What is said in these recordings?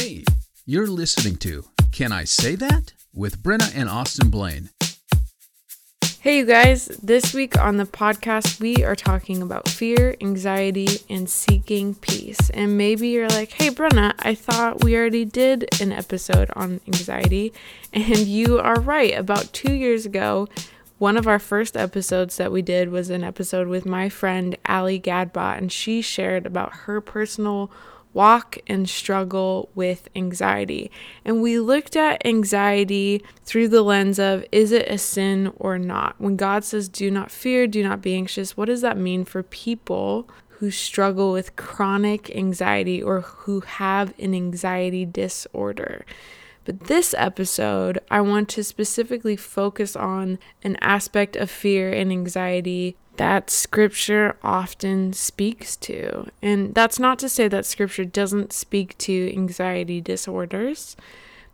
Hey, you're listening to Can I Say That? with Brenna and Austin Blaine. Hey, you guys. This week on the podcast, we are talking about fear, anxiety, and seeking peace. And maybe you're like, hey, Brenna, I thought we already did an episode on anxiety. And you are right. About two years ago, one of our first episodes that we did was an episode with my friend Ali Gadbot, and she shared about her personal walk and struggle with anxiety. And we looked at anxiety through the lens of is it a sin or not? When God says, do not fear, do not be anxious, what does that mean for people? Who struggle with chronic anxiety or who have an anxiety disorder. But this episode, I want to specifically focus on an aspect of fear and anxiety that scripture often speaks to. And that's not to say that scripture doesn't speak to anxiety disorders,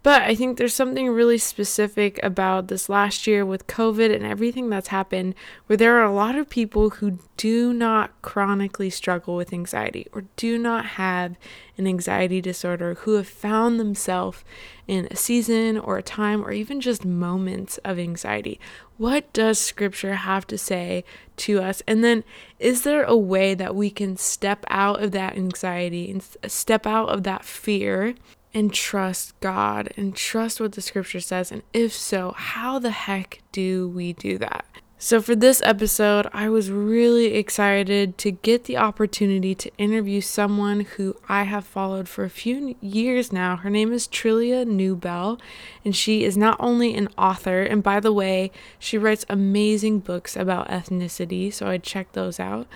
but I think there's something really specific about this last year with COVID and everything that's happened where there are a lot of people who do not chronically struggle with anxiety or do not have an anxiety disorder who have found themselves in a season or a time or even just moments of anxiety. What does scripture have to say to us? And then, is there a way that we can step out of that anxiety and step out of that fear and trust God and trust what the scripture says? And if so, how the heck do we do that? So, for this episode, I was really excited to get the opportunity to interview someone who I have followed for a few years now. Her name is Trillia Newbell, and she is not only an author, and by the way, she writes amazing books about ethnicity, so I checked those out.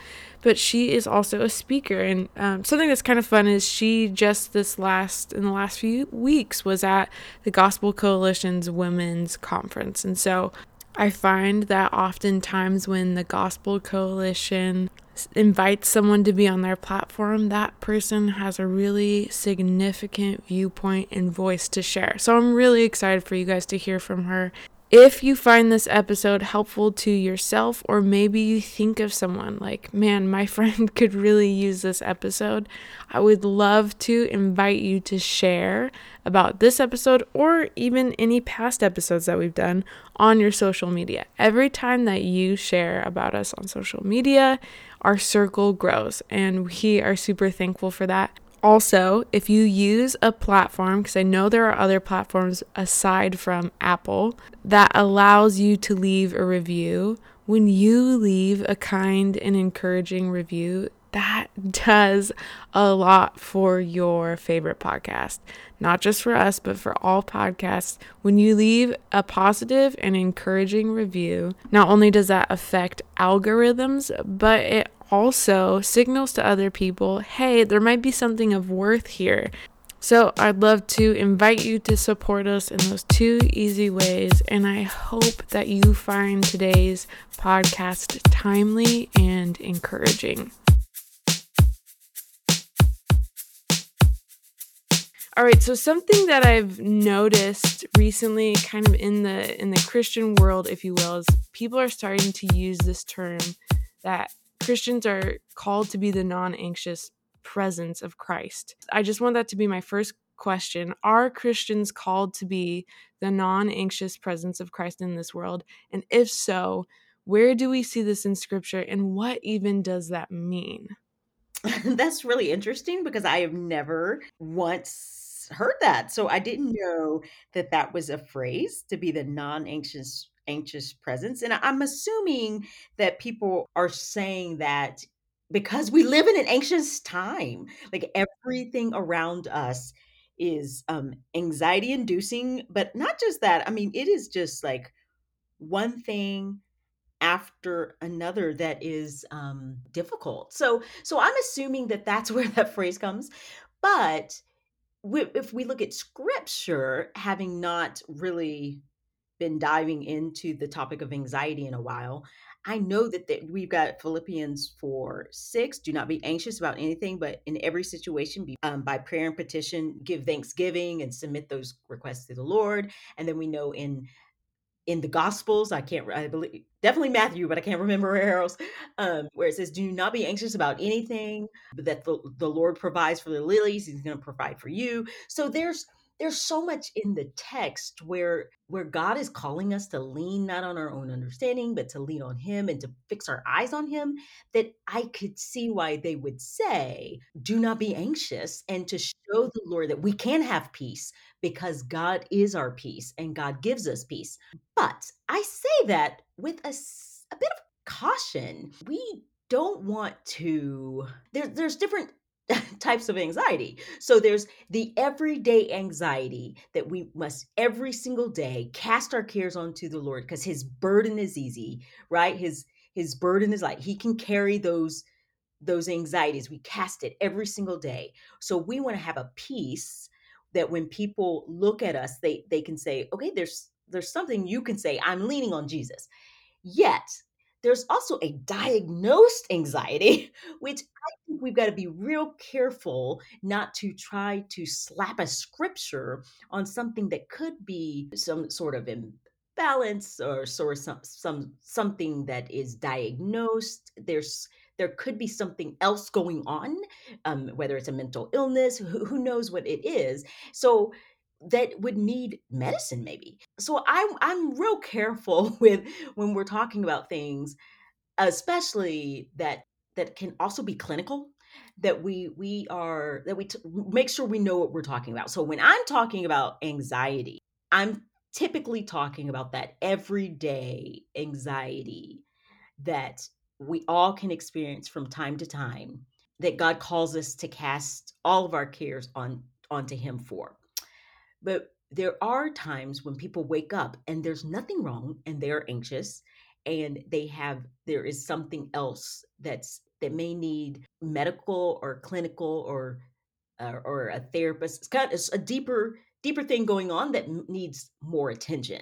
But she is also a speaker, and um, something that's kind of fun is she just this last in the last few weeks was at the Gospel Coalition's Women's Conference, and so I find that oftentimes when the Gospel Coalition invites someone to be on their platform, that person has a really significant viewpoint and voice to share. So I'm really excited for you guys to hear from her if you find this episode helpful to yourself, or maybe you think of someone like, man, my friend could really use this episode, I would love to invite you to share about this episode or even any past episodes that we've done on your social media. Every time that you share about us on social media, our circle grows, and we are super thankful for that. Also, if you use a platform, because I know there are other platforms aside from Apple that allows you to leave a review, when you leave a kind and encouraging review, that does a lot for your favorite podcast. Not just for us, but for all podcasts. When you leave a positive and encouraging review, not only does that affect algorithms, but it also signals to other people hey, there might be something of worth here. So, I'd love to invite you to support us in those two easy ways, and I hope that you find today's podcast timely and encouraging. All right, so something that I've noticed recently kind of in the in the Christian world, if you will, is people are starting to use this term that Christians are called to be the non anxious presence of Christ. I just want that to be my first question. Are Christians called to be the non anxious presence of Christ in this world? And if so, where do we see this in scripture and what even does that mean? That's really interesting because I have never once heard that. So I didn't know that that was a phrase to be the non anxious anxious presence. And I'm assuming that people are saying that because we live in an anxious time. Like everything around us is um anxiety inducing, but not just that. I mean, it is just like one thing after another that is um difficult. So so I'm assuming that that's where that phrase comes. But if we look at scripture having not really been diving into the topic of anxiety in a while. I know that, that we've got Philippians 4 6. Do not be anxious about anything, but in every situation, be, um, by prayer and petition, give thanksgiving and submit those requests to the Lord. And then we know in in the Gospels. I can't, I believe, definitely Matthew, but I can't remember where else, um, where it says, Do not be anxious about anything, but that the, the Lord provides for the lilies. He's going to provide for you. So there's, there's so much in the text where where God is calling us to lean not on our own understanding but to lean on him and to fix our eyes on him that I could see why they would say do not be anxious and to show the Lord that we can have peace because God is our peace and God gives us peace. But I say that with a, a bit of caution. We don't want to there, there's different types of anxiety. So there's the everyday anxiety that we must every single day cast our cares onto the Lord because his burden is easy, right? His his burden is light. He can carry those those anxieties. We cast it every single day. So we want to have a peace that when people look at us, they they can say, "Okay, there's there's something you can say. I'm leaning on Jesus." Yet, there's also a diagnosed anxiety, which I think we've got to be real careful not to try to slap a scripture on something that could be some sort of imbalance or sort of some, some something that is diagnosed. There's there could be something else going on, um, whether it's a mental illness, who, who knows what it is. So that would need medicine maybe. So i'm i'm real careful with when we're talking about things especially that that can also be clinical that we we are that we t- make sure we know what we're talking about. So when i'm talking about anxiety i'm typically talking about that everyday anxiety that we all can experience from time to time that god calls us to cast all of our cares on onto him for but there are times when people wake up and there's nothing wrong and they're anxious and they have there is something else that's that may need medical or clinical or uh, or a therapist. It's kind of a deeper deeper thing going on that needs more attention.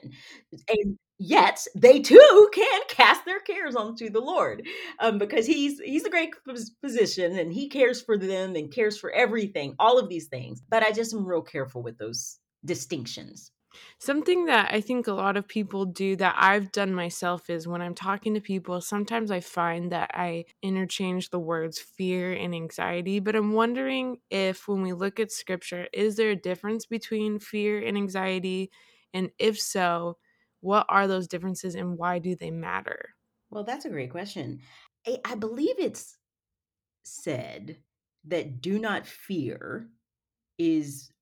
And yet they too can cast their cares onto the Lord um, because he's he's a great physician and he cares for them and cares for everything, all of these things. But I just am real careful with those distinctions. Something that I think a lot of people do that I've done myself is when I'm talking to people, sometimes I find that I interchange the words fear and anxiety. But I'm wondering if, when we look at scripture, is there a difference between fear and anxiety? And if so, what are those differences and why do they matter? Well, that's a great question. I, I believe it's said that do not fear is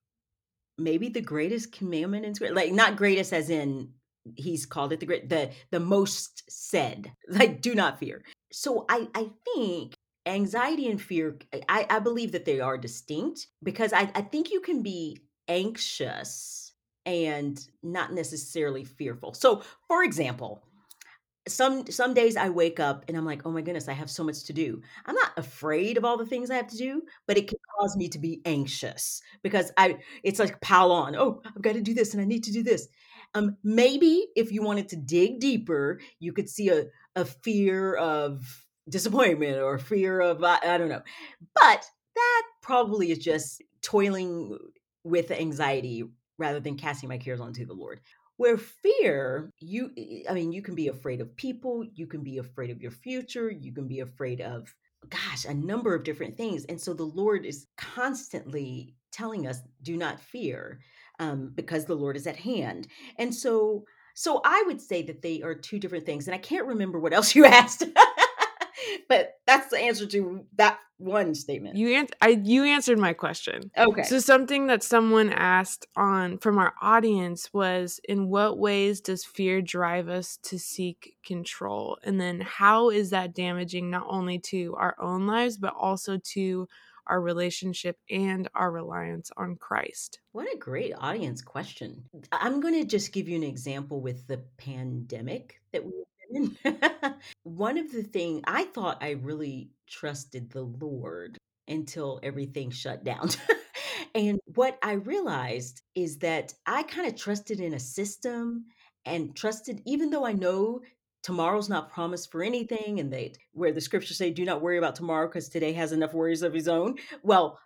maybe the greatest commandment in scripture like not greatest as in he's called it the great the the most said like do not fear. So i i think anxiety and fear i i believe that they are distinct because i i think you can be anxious and not necessarily fearful. So for example some some days I wake up and I'm like, oh my goodness, I have so much to do. I'm not afraid of all the things I have to do, but it can cause me to be anxious because I it's like pile on. Oh, I've got to do this and I need to do this. Um, maybe if you wanted to dig deeper, you could see a a fear of disappointment or fear of I, I don't know, but that probably is just toiling with anxiety rather than casting my cares onto the Lord. Where fear, you, I mean, you can be afraid of people, you can be afraid of your future, you can be afraid of, gosh, a number of different things. And so the Lord is constantly telling us, do not fear, um, because the Lord is at hand. And so, so I would say that they are two different things. And I can't remember what else you asked. but that's the answer to that one statement. You an- I you answered my question. Okay. So something that someone asked on from our audience was in what ways does fear drive us to seek control? And then how is that damaging not only to our own lives but also to our relationship and our reliance on Christ? What a great audience question. I'm going to just give you an example with the pandemic that we One of the things I thought I really trusted the Lord until everything shut down. and what I realized is that I kind of trusted in a system and trusted, even though I know tomorrow's not promised for anything and they where the scriptures say do not worry about tomorrow because today has enough worries of his own well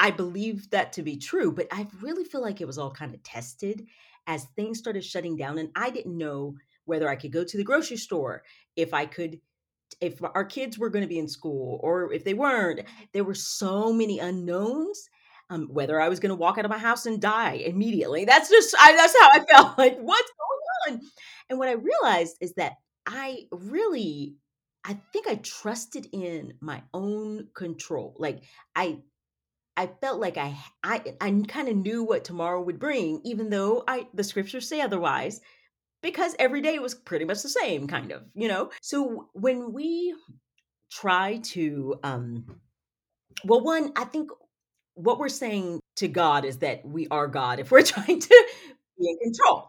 i believe that to be true but i really feel like it was all kind of tested as things started shutting down and I didn't know whether I could go to the grocery store, if I could if our kids were going to be in school or if they weren't, there were so many unknowns. Um, whether I was going to walk out of my house and die immediately. That's just I, that's how I felt. Like what's going on? And what I realized is that I really I think I trusted in my own control. Like I I felt like I I I kind of knew what tomorrow would bring, even though I the scriptures say otherwise, because every day was pretty much the same, kind of, you know. So when we try to, um, well, one, I think what we're saying to God is that we are God if we're trying to be in control,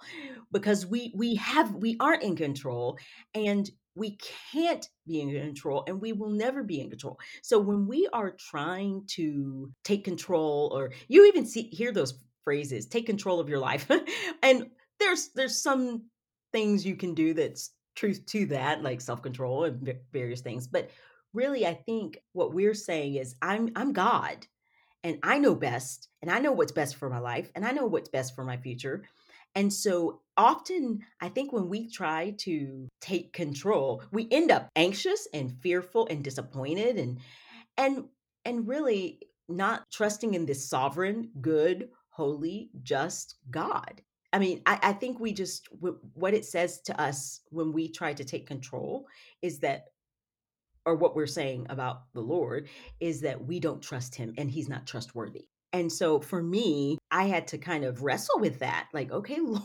because we we have we aren't in control, and we can't be in control and we will never be in control. So when we are trying to take control or you even see hear those phrases, take control of your life. and there's there's some things you can do that's truth to that like self-control and various things. But really I think what we're saying is I'm I'm God and I know best and I know what's best for my life and I know what's best for my future. And so often, I think when we try to take control, we end up anxious and fearful and disappointed and and and really not trusting in this sovereign, good, holy, just God. I mean, I, I think we just what it says to us when we try to take control is that or what we're saying about the Lord is that we don't trust him and he's not trustworthy. And so for me, I had to kind of wrestle with that. Like, okay, Lord,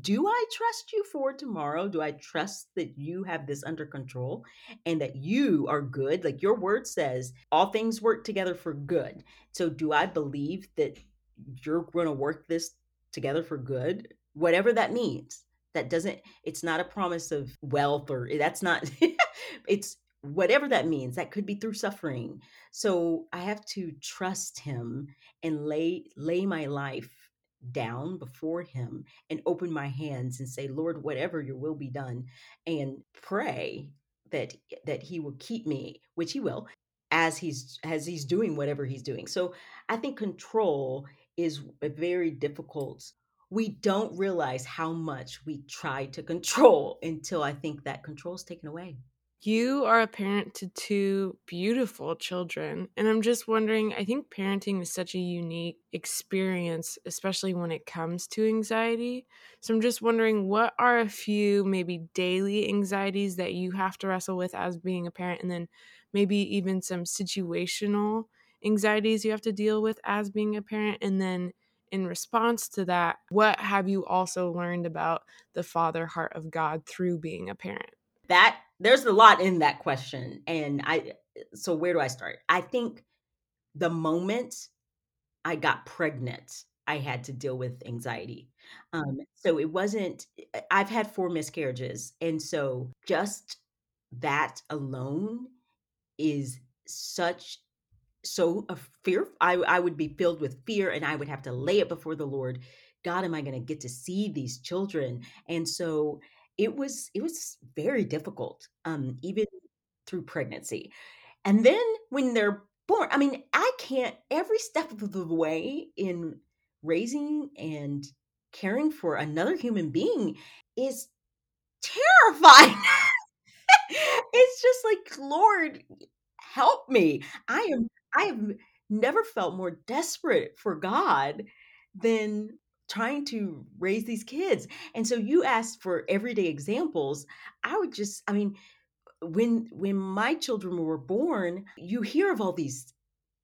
do I trust you for tomorrow? Do I trust that you have this under control and that you are good? Like your word says, all things work together for good. So do I believe that you're going to work this together for good? Whatever that means. That doesn't, it's not a promise of wealth or eh, that's not, it's whatever that means that could be through suffering so i have to trust him and lay lay my life down before him and open my hands and say lord whatever your will be done and pray that that he will keep me which he will as he's as he's doing whatever he's doing so i think control is very difficult we don't realize how much we try to control until i think that control is taken away you are a parent to two beautiful children. And I'm just wondering I think parenting is such a unique experience, especially when it comes to anxiety. So I'm just wondering what are a few maybe daily anxieties that you have to wrestle with as being a parent, and then maybe even some situational anxieties you have to deal with as being a parent. And then in response to that, what have you also learned about the father heart of God through being a parent? That there's a lot in that question and i so where do i start i think the moment i got pregnant i had to deal with anxiety um so it wasn't i've had four miscarriages and so just that alone is such so a fear I, I would be filled with fear and i would have to lay it before the lord god am i going to get to see these children and so it was it was very difficult, um, even through pregnancy. And then when they're born, I mean, I can't every step of the way in raising and caring for another human being is terrifying. it's just like, Lord, help me. I am I have never felt more desperate for God than trying to raise these kids. And so you asked for everyday examples. I would just, I mean, when when my children were born, you hear of all these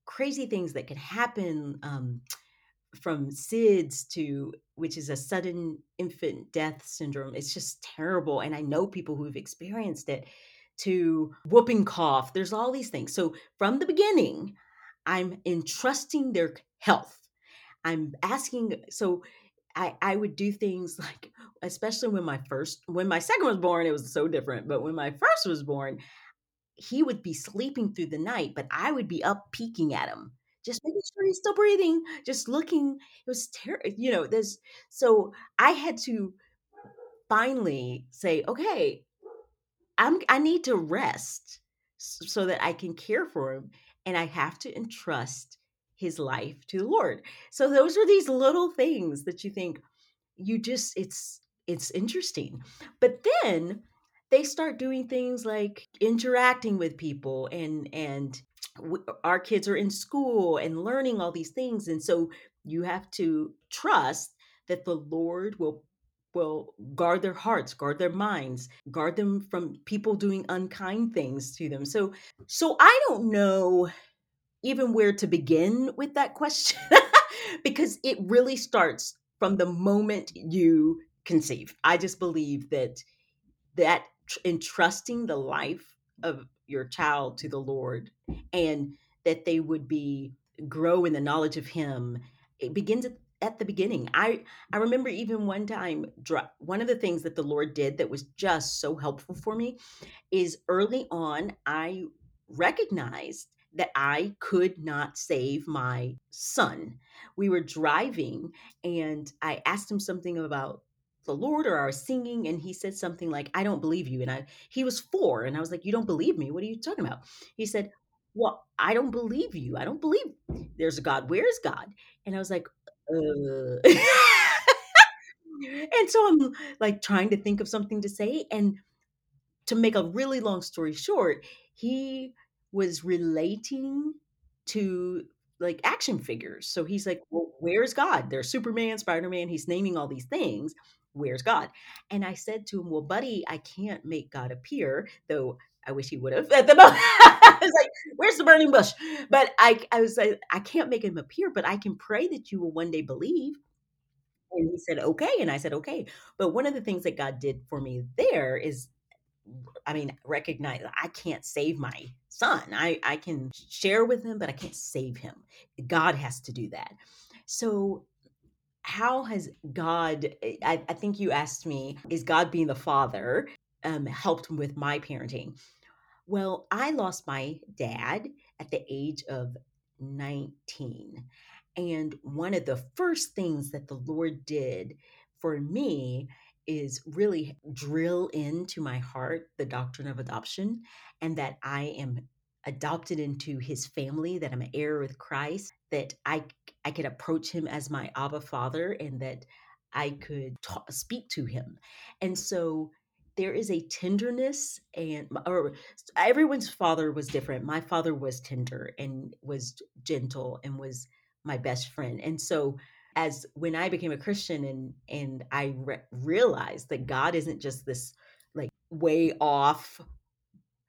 crazy things that could happen um, from SIDS to which is a sudden infant death syndrome. It's just terrible, and I know people who've experienced it. To whooping cough, there's all these things. So from the beginning, I'm entrusting their health I'm asking so I, I would do things like especially when my first when my second was born it was so different but when my first was born he would be sleeping through the night but i would be up peeking at him just making sure he's still breathing just looking it was terrible you know This so i had to finally say okay i'm i need to rest so that i can care for him and i have to entrust his life to the Lord. So those are these little things that you think, you just it's it's interesting. But then they start doing things like interacting with people and and our kids are in school and learning all these things and so you have to trust that the lord will will guard their hearts guard their minds guard them from people doing unkind things to them. So so i don't know even where to begin with that question because it really starts from the moment you conceive. I just believe that that entrusting the life of your child to the Lord and that they would be grow in the knowledge of him it begins at, at the beginning i i remember even one time one of the things that the lord did that was just so helpful for me is early on i recognized that i could not save my son we were driving and i asked him something about the Lord or our singing and he said something like, I don't believe you. And I he was four. And I was like, You don't believe me? What are you talking about? He said, Well, I don't believe you. I don't believe there's a God. Where is God? And I was like, and so I'm like trying to think of something to say. And to make a really long story short, he was relating to like action figures. So he's like, Well, where's God? There's Superman, Spider Man. He's naming all these things where's God? And I said to him, well, buddy, I can't make God appear, though I wish he would have at the moment. I was like, where's the burning bush? But I, I was like, I can't make him appear, but I can pray that you will one day believe. And he said, okay. And I said, okay. But one of the things that God did for me there is, I mean, recognize I can't save my son. I, I can share with him, but I can't save him. God has to do that. So how has God, I, I, think you asked me, is God being the father um, helped with my parenting? Well, I lost my dad at the age of 19. And one of the first things that the Lord did for me is really drill into my heart the doctrine of adoption and that I am adopted into his family, that I'm an heir with Christ, that I I could approach him as my Abba Father, and that I could speak to him. And so there is a tenderness and or everyone's father was different. My father was tender and was gentle and was my best friend. And so as when I became a Christian and and I re- realized that God isn't just this like way off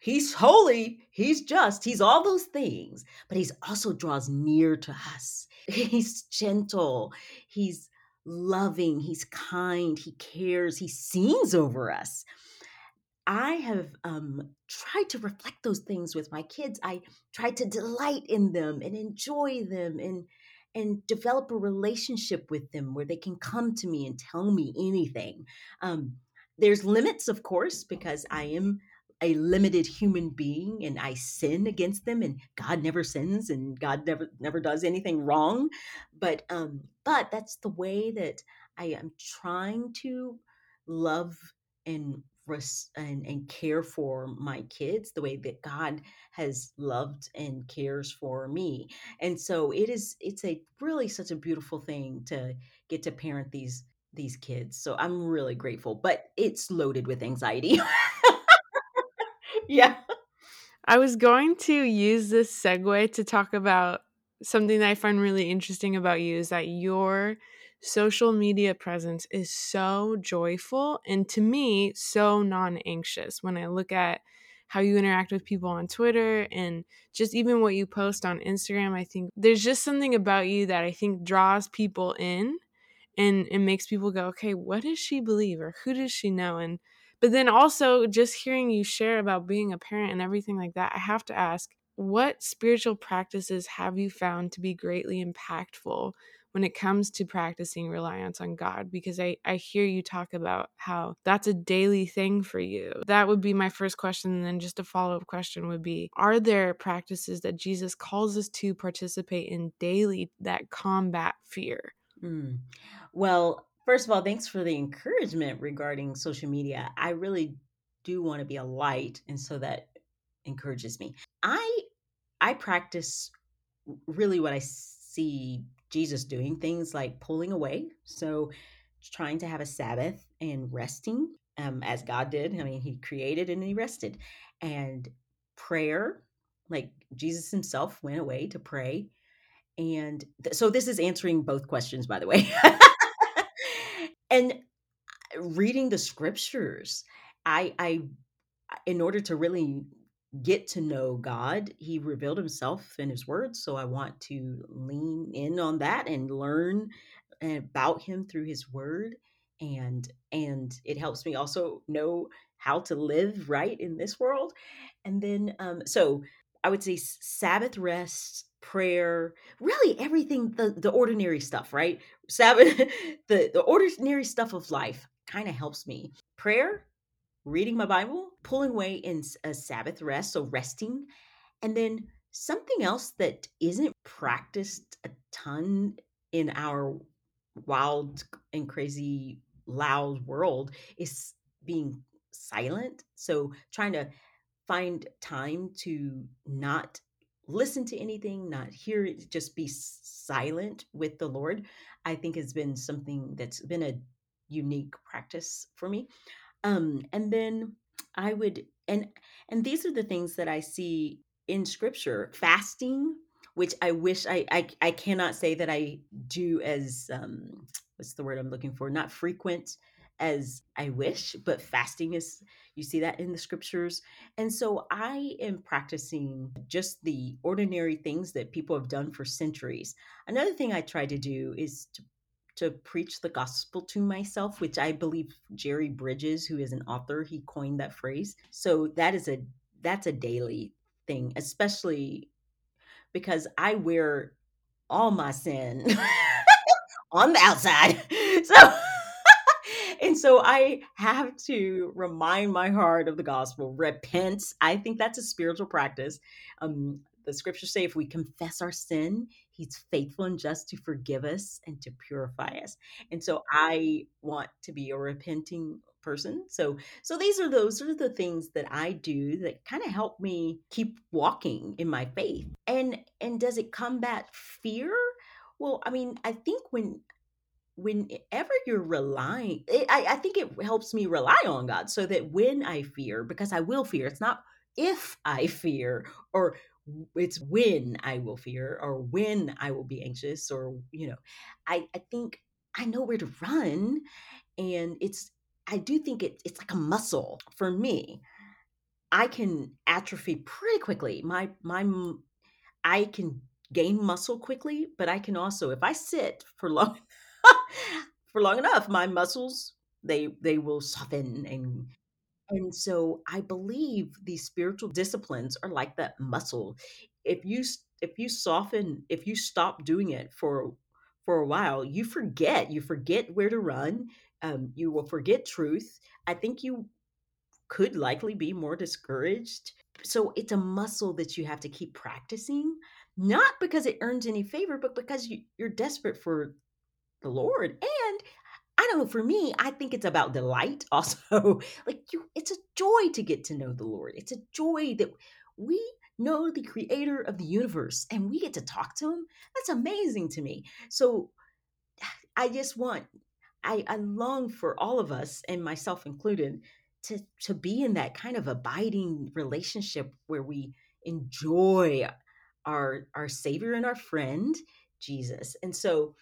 He's holy, he's just, he's all those things, but he's also draws near to us. He's gentle, he's loving, he's kind, he cares, he sings over us. I have um, tried to reflect those things with my kids. I try to delight in them and enjoy them and and develop a relationship with them where they can come to me and tell me anything. Um, there's limits, of course, because I am a limited human being and I sin against them and God never sins and God never never does anything wrong. But um but that's the way that I am trying to love and and, and care for my kids the way that God has loved and cares for me. And so it is it's a really such a beautiful thing to get to parent these these kids. So I'm really grateful but it's loaded with anxiety yeah. I was going to use this segue to talk about something that I find really interesting about you is that your social media presence is so joyful and to me so non-anxious when I look at how you interact with people on Twitter and just even what you post on Instagram I think there's just something about you that I think draws people in and it makes people go okay what does she believe or who does she know and but then also just hearing you share about being a parent and everything like that, I have to ask, what spiritual practices have you found to be greatly impactful when it comes to practicing reliance on God? Because I, I hear you talk about how that's a daily thing for you. That would be my first question. And then just a follow up question would be Are there practices that Jesus calls us to participate in daily that combat fear? Mm. Well, First of all, thanks for the encouragement regarding social media. I really do want to be a light, and so that encourages me. I I practice really what I see Jesus doing, things like pulling away. So trying to have a Sabbath and resting um, as God did. I mean, He created and He rested. And prayer, like Jesus Himself went away to pray. And th- so this is answering both questions, by the way. and reading the scriptures, I, I, in order to really get to know God, He revealed Himself in His Word. So I want to lean in on that and learn about Him through His Word, and and it helps me also know how to live right in this world. And then, um, so I would say Sabbath rest, prayer, really everything the the ordinary stuff, right? Sabbath, the the ordinary stuff of life kind of helps me. Prayer, reading my Bible, pulling away in a Sabbath rest, so resting, and then something else that isn't practiced a ton in our wild and crazy loud world is being silent. So trying to find time to not listen to anything, not hear it, just be silent with the Lord, I think has been something that's been a unique practice for me. Um, and then I would and and these are the things that I see in scripture. Fasting, which I wish I I, I cannot say that I do as um what's the word I'm looking for? Not frequent as I wish, but fasting is, you see that in the scriptures. And so I am practicing just the ordinary things that people have done for centuries. Another thing I try to do is to to preach the gospel to myself, which I believe Jerry Bridges, who is an author, he coined that phrase. So that is a that's a daily thing, especially because I wear all my sin on the outside. So so I have to remind my heart of the gospel. Repent. I think that's a spiritual practice. Um, the scriptures say if we confess our sin, he's faithful and just to forgive us and to purify us. And so I want to be a repenting person. So so these are those are the things that I do that kind of help me keep walking in my faith. And and does it combat fear? Well, I mean, I think when whenever you're relying, it, I, I think it helps me rely on God so that when I fear, because I will fear, it's not if I fear or it's when I will fear or when I will be anxious or, you know, I, I think I know where to run. And it's, I do think it, it's like a muscle for me. I can atrophy pretty quickly. My, my, I can gain muscle quickly, but I can also, if I sit for long for long enough, my muscles they they will soften and and so I believe these spiritual disciplines are like that muscle. If you if you soften, if you stop doing it for for a while, you forget. You forget where to run. Um, you will forget truth. I think you could likely be more discouraged. So it's a muscle that you have to keep practicing, not because it earns any favor, but because you, you're desperate for the Lord. And I know, for me, I think it's about delight also. like you it's a joy to get to know the Lord. It's a joy that we know the creator of the universe and we get to talk to him. That's amazing to me. So I just want I, I long for all of us and myself included to to be in that kind of abiding relationship where we enjoy our our savior and our friend Jesus. And so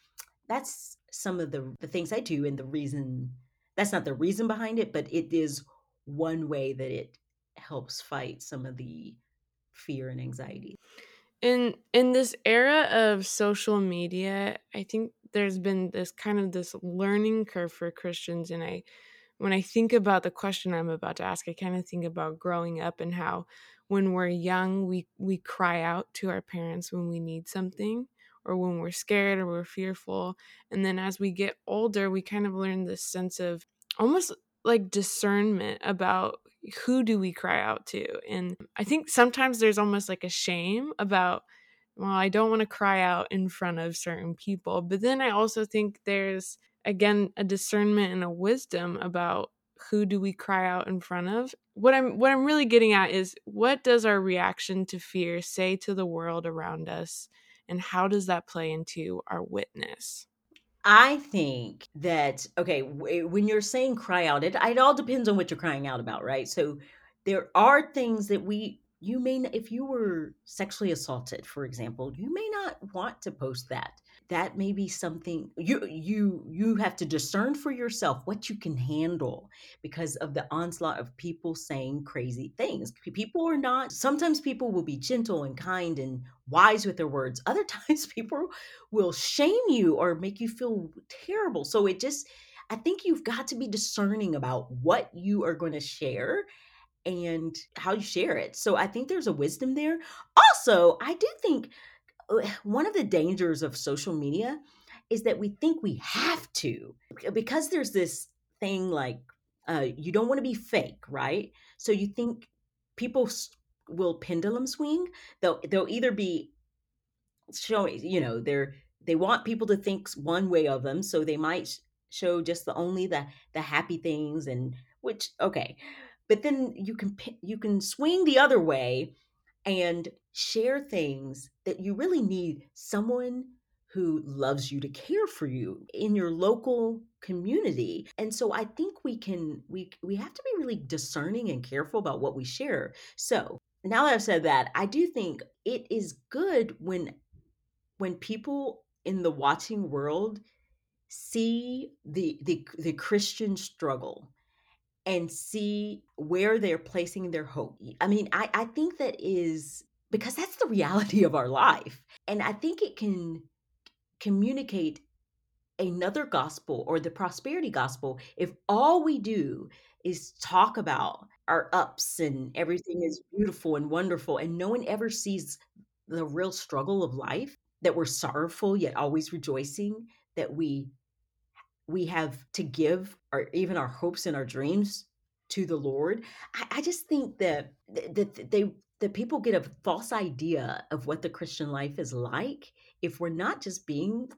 that's some of the the things I do and the reason that's not the reason behind it, but it is one way that it helps fight some of the fear and anxiety. In in this era of social media, I think there's been this kind of this learning curve for Christians and I when I think about the question I'm about to ask, I kind of think about growing up and how when we're young we we cry out to our parents when we need something or when we're scared or we're fearful. And then as we get older, we kind of learn this sense of almost like discernment about who do we cry out to. And I think sometimes there's almost like a shame about well, I don't want to cry out in front of certain people. But then I also think there's again a discernment and a wisdom about who do we cry out in front of what i'm what i'm really getting at is what does our reaction to fear say to the world around us and how does that play into our witness? I think that okay, eh, when you're saying cry out, it it all depends on what you're crying out about, right? So there are things that we you may if you were sexually assaulted, for example, you may not want to post that. That may be something you you you have to discern for yourself what you can handle because of the onslaught of people saying crazy things. People are not sometimes people will be gentle and kind and wise with their words. Other times people will shame you or make you feel terrible. So it just, I think you've got to be discerning about what you are going to share and how you share it. So I think there's a wisdom there. Also, I do think uh, one of the dangers of social media is that we think we have to because there's this thing like uh, you don't want to be fake, right? So you think people will pendulum swing. They'll they'll either be showing you know they're they want people to think one way of them so they might show just the only the the happy things and which okay. But then you can you can swing the other way and share things that you really need someone who loves you to care for you in your local community. And so i think we can we we have to be really discerning and careful about what we share. So now that i've said that i do think it is good when when people in the watching world see the the the Christian struggle and see where they're placing their hope. I mean, I I think that is because that's the reality of our life. And I think it can communicate another gospel or the prosperity gospel if all we do is talk about our ups and everything is beautiful and wonderful and no one ever sees the real struggle of life that we're sorrowful yet always rejoicing that we we have to give our even our hopes and our dreams to the lord i, I just think that that they that people get a false idea of what the christian life is like if we're not just being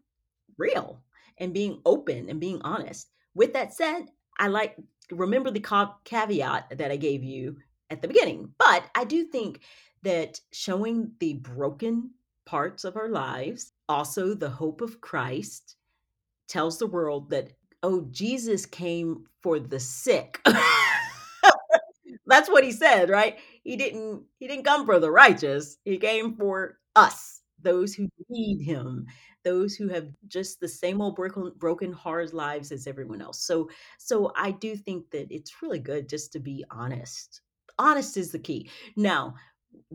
real and being open and being honest. With that said, I like remember the caveat that I gave you at the beginning, but I do think that showing the broken parts of our lives, also the hope of Christ, tells the world that oh, Jesus came for the sick. That's what he said, right? He didn't he didn't come for the righteous. He came for us, those who need him, those who have just the same old broken broken hard lives as everyone else. So so I do think that it's really good just to be honest. Honest is the key. Now,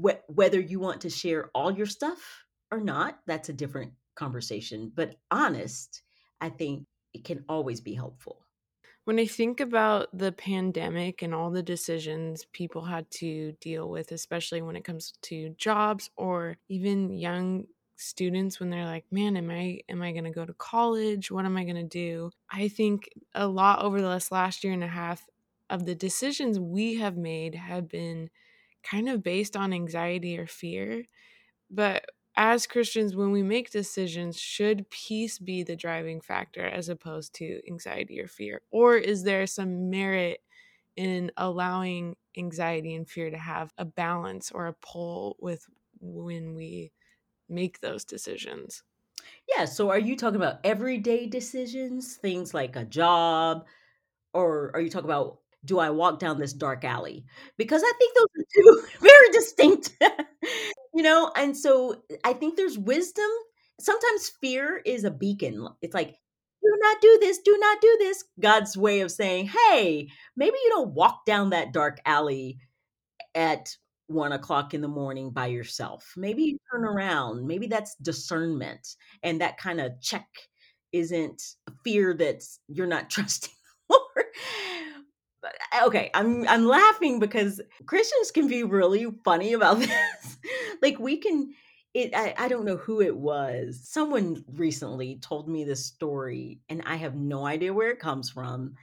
wh- whether you want to share all your stuff or not, that's a different conversation, but honest, I think it can always be helpful. When I think about the pandemic and all the decisions people had to deal with, especially when it comes to jobs or even young students when they're like, "Man, am I am I going to go to college? What am I going to do?" I think a lot over the last last year and a half of the decisions we have made have been kind of based on anxiety or fear. But as Christians, when we make decisions, should peace be the driving factor as opposed to anxiety or fear? Or is there some merit in allowing anxiety and fear to have a balance or a pull with when we make those decisions? Yeah, so are you talking about everyday decisions, things like a job, or are you talking about do I walk down this dark alley? Because I think those are two very distinct, you know, and so I think there's wisdom. Sometimes fear is a beacon. It's like, do not do this, do not do this. God's way of saying, hey, maybe you don't walk down that dark alley at one o'clock in the morning by yourself. Maybe you turn around. Maybe that's discernment. And that kind of check isn't fear that you're not trusting the Lord. But, uh, okay, I'm I'm laughing because Christians can be really funny about this. like we can it I, I don't know who it was. Someone recently told me this story and I have no idea where it comes from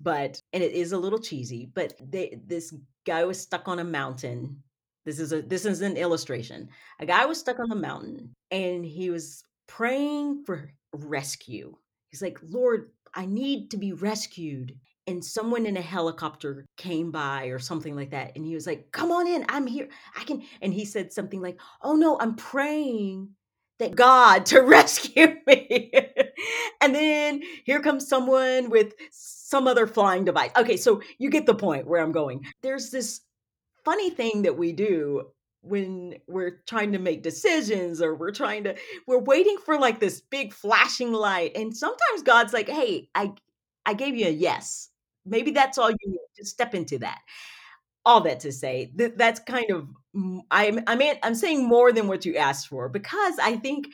but and it is a little cheesy but they this guy was stuck on a mountain. This is a this is an illustration. A guy was stuck on the mountain and he was praying for rescue. He's like lord i need to be rescued. And someone in a helicopter came by or something like that and he was like come on in i'm here i can and he said something like oh no i'm praying that God to rescue me. And then here comes someone with some other flying device. Okay, so you get the point where I'm going. There's this funny thing that we do when we're trying to make decisions or we're trying to we're waiting for like this big flashing light and sometimes god's like hey i i gave you a yes maybe that's all you need to step into that all that to say that that's kind of i'm i mean i'm saying more than what you asked for because i think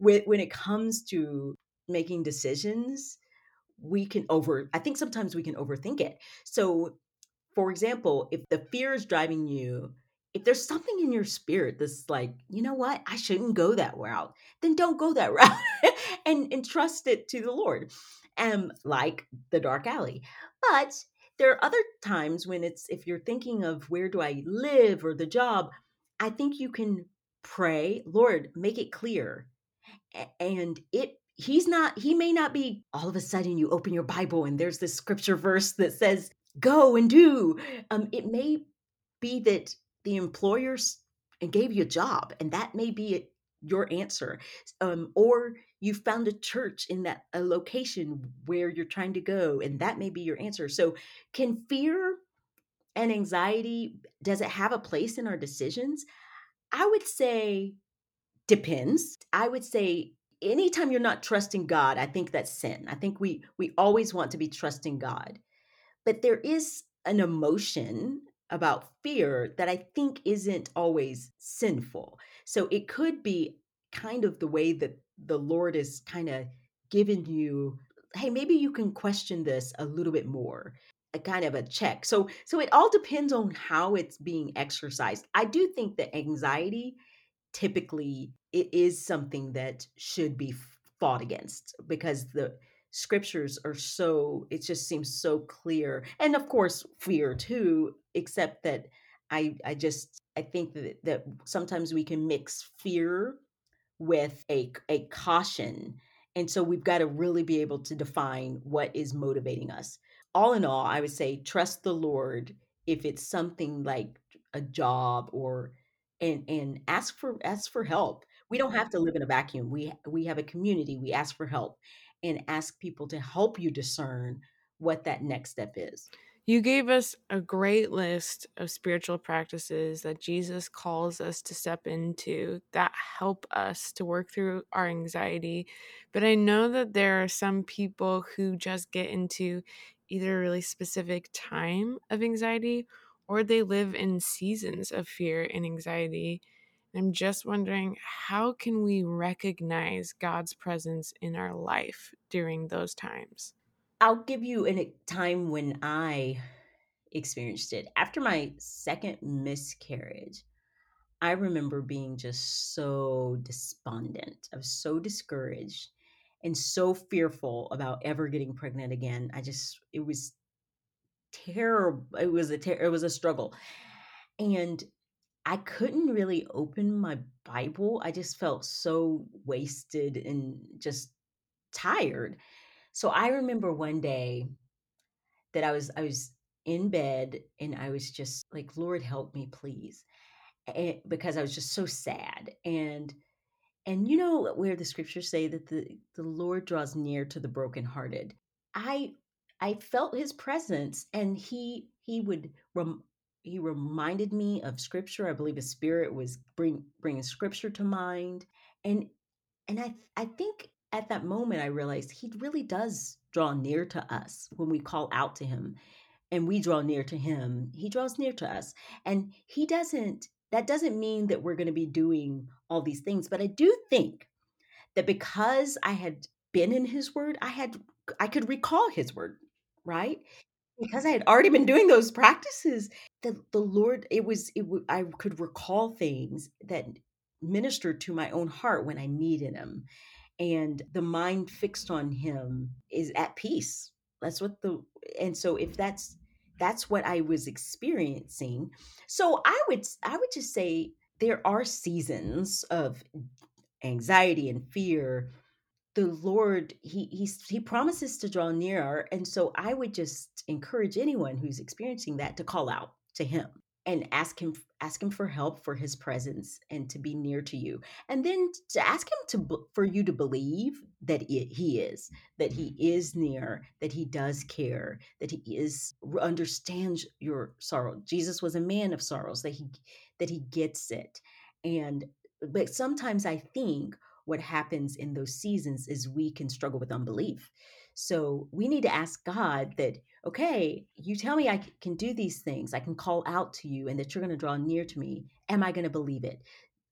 with, when it comes to making decisions we can over i think sometimes we can overthink it. So for example if the fear is driving you if there's something in your spirit that's like you know what? I shouldn't go that route then don't go that route and and trust it to the lord and like the dark alley. But there are other times when it's if you're thinking of where do I live? or the job, I think you can pray, Lord, make it clear. And it he's not he may not be all of a sudden you open your bible and there's this scripture verse that says go and do um it may be that the employers gave you a job and that may be it, your answer. Um, or you found a church in that a location where you're trying to go and that may be your answer. So can fear and anxiety does it have a place in our decisions? I would say depends. I would say anytime you're not trusting god i think that's sin i think we we always want to be trusting god but there is an emotion about fear that I think isn't always sinful. So it could be kind of the way that the Lord is kind of given you, hey, maybe you can question this a little bit more a kind of a check. So so it all depends on how it's being exercised. I do think that anxiety typically it is something that should be fought against because the scriptures are so it just seems so clear. And of course fear too except that i i just i think that, that sometimes we can mix fear with a a caution. And so we've got to really be able to define what is motivating us. All in all i would say trust the lord if it's something like a job or and and ask for ask for help we don't have to live in a vacuum we we have a community we ask for help and ask people to help you discern what that next step is. You gave us a great list of spiritual practices that Jesus calls us to step into that help us to work through our anxiety. But I know that there are some people who just get into either a really specific time of anxiety or they live in seasons of fear and anxiety. I'm just wondering how can we recognize God's presence in our life during those times? I'll give you a time when I experienced it. After my second miscarriage, I remember being just so despondent. I was so discouraged and so fearful about ever getting pregnant again. I just it was terrible. It was a ter- it was a struggle. And I couldn't really open my Bible. I just felt so wasted and just tired. So I remember one day that I was I was in bed and I was just like, Lord, help me, please. And, because I was just so sad. And and you know where the scriptures say that the, the Lord draws near to the brokenhearted. I I felt his presence and he he would rem, he reminded me of scripture. I believe his spirit was bring bringing scripture to mind, and and I I think at that moment I realized he really does draw near to us when we call out to him, and we draw near to him. He draws near to us, and he doesn't. That doesn't mean that we're going to be doing all these things, but I do think that because I had been in his word, I had I could recall his word, right? Because I had already been doing those practices, the the Lord, it was it I could recall things that ministered to my own heart when I needed Him, and the mind fixed on Him is at peace. That's what the and so if that's that's what I was experiencing. So I would I would just say there are seasons of anxiety and fear the Lord, he he's, he promises to draw nearer, and so I would just encourage anyone who's experiencing that to call out to Him. and ask him ask him for help for his presence and to be near to you and then to ask him to for you to believe that it, he is that he mm-hmm. is near that he does care that he is understands your sorrow jesus was a man of sorrows that he that he gets it and but sometimes i think what happens in those seasons is we can struggle with unbelief so we need to ask God that, okay, you tell me I can do these things, I can call out to you, and that you're going to draw near to me. Am I going to believe it?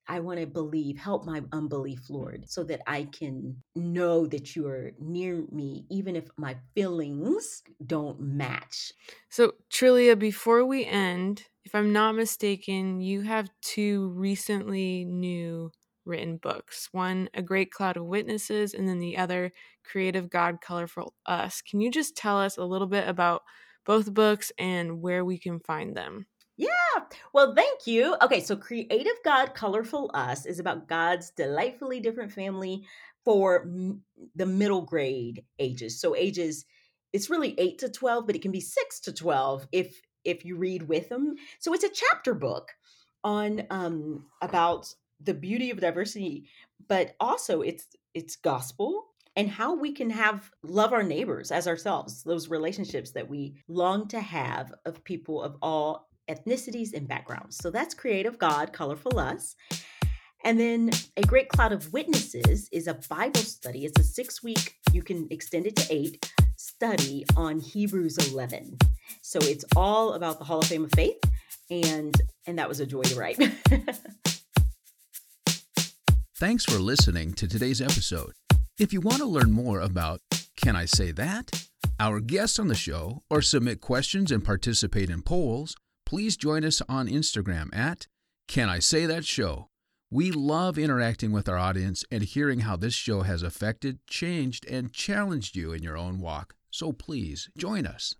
I want to believe, help my unbelief, Lord, so that I can know that you are near me, even if my feelings don't match. So, Trillia, before we end, if I'm not mistaken, you have two recently new written books one, A Great Cloud of Witnesses, and then the other, Creative God, Colorful Us. Can you just tell us a little bit about both books and where we can find them? Yeah. Well, thank you. Okay, so Creative God, Colorful Us is about God's delightfully different family for m- the middle grade ages. So ages it's really 8 to 12, but it can be 6 to 12 if if you read with them. So it's a chapter book on um about the beauty of diversity, but also it's it's gospel and how we can have love our neighbors as ourselves, those relationships that we long to have of people of all ethnicities and backgrounds. So that's Creative God, Colorful Us. And then A Great Cloud of Witnesses is a Bible study. It's a six week, you can extend it to eight, study on Hebrews 11. So it's all about the Hall of Fame of Faith. And and that was a joy to write. Thanks for listening to today's episode. If you want to learn more about Can I Say That? our guests on the show, or submit questions and participate in polls, please join us on Instagram at Can I Say That Show. We love interacting with our audience and hearing how this show has affected, changed, and challenged you in your own walk. So please join us.